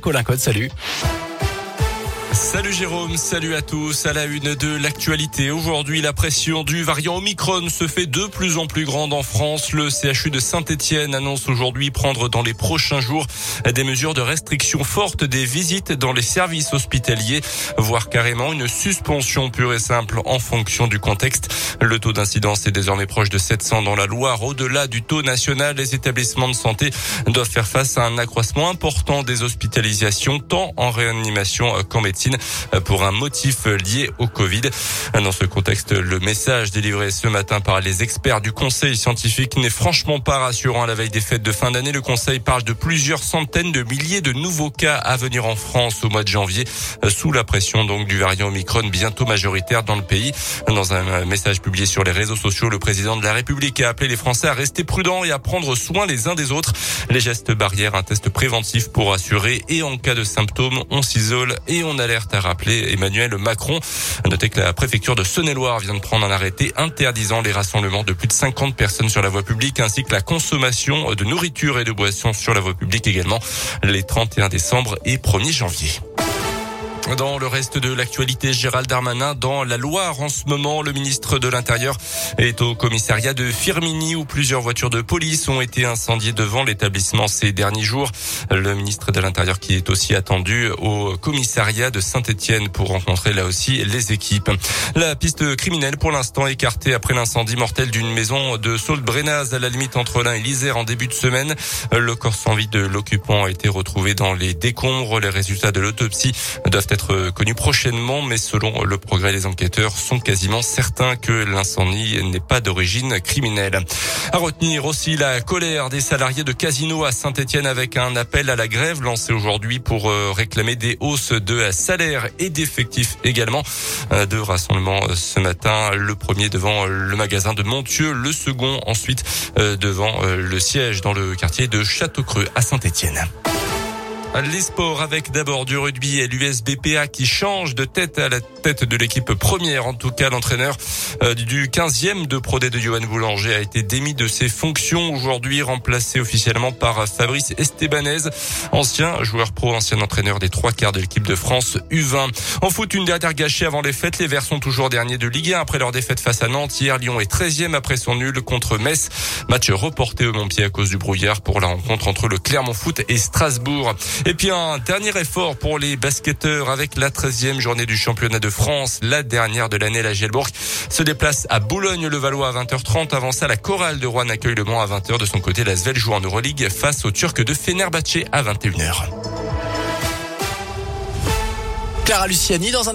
Colin Code, salut. Salut Jérôme, salut à tous. À la une de l'actualité, aujourd'hui, la pression du variant Omicron se fait de plus en plus grande en France. Le CHU de Saint-Etienne annonce aujourd'hui prendre dans les prochains jours des mesures de restriction fortes des visites dans les services hospitaliers, voire carrément une suspension pure et simple en fonction du contexte. Le taux d'incidence est désormais proche de 700 dans la Loire. Au-delà du taux national, les établissements de santé doivent faire face à un accroissement important des hospitalisations, tant en réanimation qu'en médecine pour un motif lié au Covid. Dans ce contexte, le message délivré ce matin par les experts du Conseil scientifique n'est franchement pas rassurant à la veille des fêtes de fin d'année. Le Conseil parle de plusieurs centaines de milliers de nouveaux cas à venir en France au mois de janvier, sous la pression donc du variant Omicron bientôt majoritaire dans le pays. Dans un message publié sur les réseaux sociaux, le président de la République a appelé les Français à rester prudents et à prendre soin les uns des autres. Les gestes barrières, un test préventif pour assurer et en cas de symptômes, on s'isole et on alerte a rappelé Emmanuel Macron. Notez que la préfecture de Saône-et-Loire vient de prendre un arrêté interdisant les rassemblements de plus de 50 personnes sur la voie publique ainsi que la consommation de nourriture et de boissons sur la voie publique également les 31 décembre et 1er janvier. Dans le reste de l'actualité, Gérald Darmanin dans la Loire en ce moment, le ministre de l'Intérieur est au commissariat de Firmini où plusieurs voitures de police ont été incendiées devant l'établissement ces derniers jours. Le ministre de l'Intérieur qui est aussi attendu au commissariat de Saint-Etienne pour rencontrer là aussi les équipes. La piste criminelle pour l'instant écartée après l'incendie mortel d'une maison de Sault-Brenaz à la limite entre l'Ain et l'Isère en début de semaine. Le corps sans vie de l'occupant a été retrouvé dans les décombres. Les résultats de l'autopsie doivent être connu prochainement, mais selon le progrès, les enquêteurs sont quasiment certains que l'incendie n'est pas d'origine criminelle. À retenir aussi la colère des salariés de Casino à Saint-Etienne avec un appel à la grève lancé aujourd'hui pour euh, réclamer des hausses de salaire et d'effectifs également. Euh, deux rassemblements euh, ce matin, le premier devant le magasin de Montieux, le second ensuite devant le siège dans le quartier de Châteaucreux à Saint-Etienne. Les sports avec d'abord du rugby et l'USBPA qui change de tête à la tête de l'équipe première. En tout cas, l'entraîneur euh, du 15e de Pro de Johan Boulanger a été démis de ses fonctions aujourd'hui, remplacé officiellement par Fabrice Estebanez, ancien joueur pro, ancien entraîneur des trois quarts de l'équipe de France U20. En foot, une dernière gâchée avant les fêtes. Les Verts sont toujours derniers de Ligue 1 après leur défaite face à Nantes. Hier, Lyon est 13e après son nul contre Metz. Match reporté au Montpied à cause du brouillard pour la rencontre entre le Clermont Foot et Strasbourg. Et puis un dernier effort pour les basketteurs avec la 13e journée du championnat de France, la dernière de l'année. La Gielbourg se déplace à Boulogne-le-Valois à 20h30. Avant ça, la chorale de Rouen accueille le Mans à 20h. De son côté, la Svel joue en Euroleague face aux Turcs de Fenerbahçe à 21h. Clara Luciani dans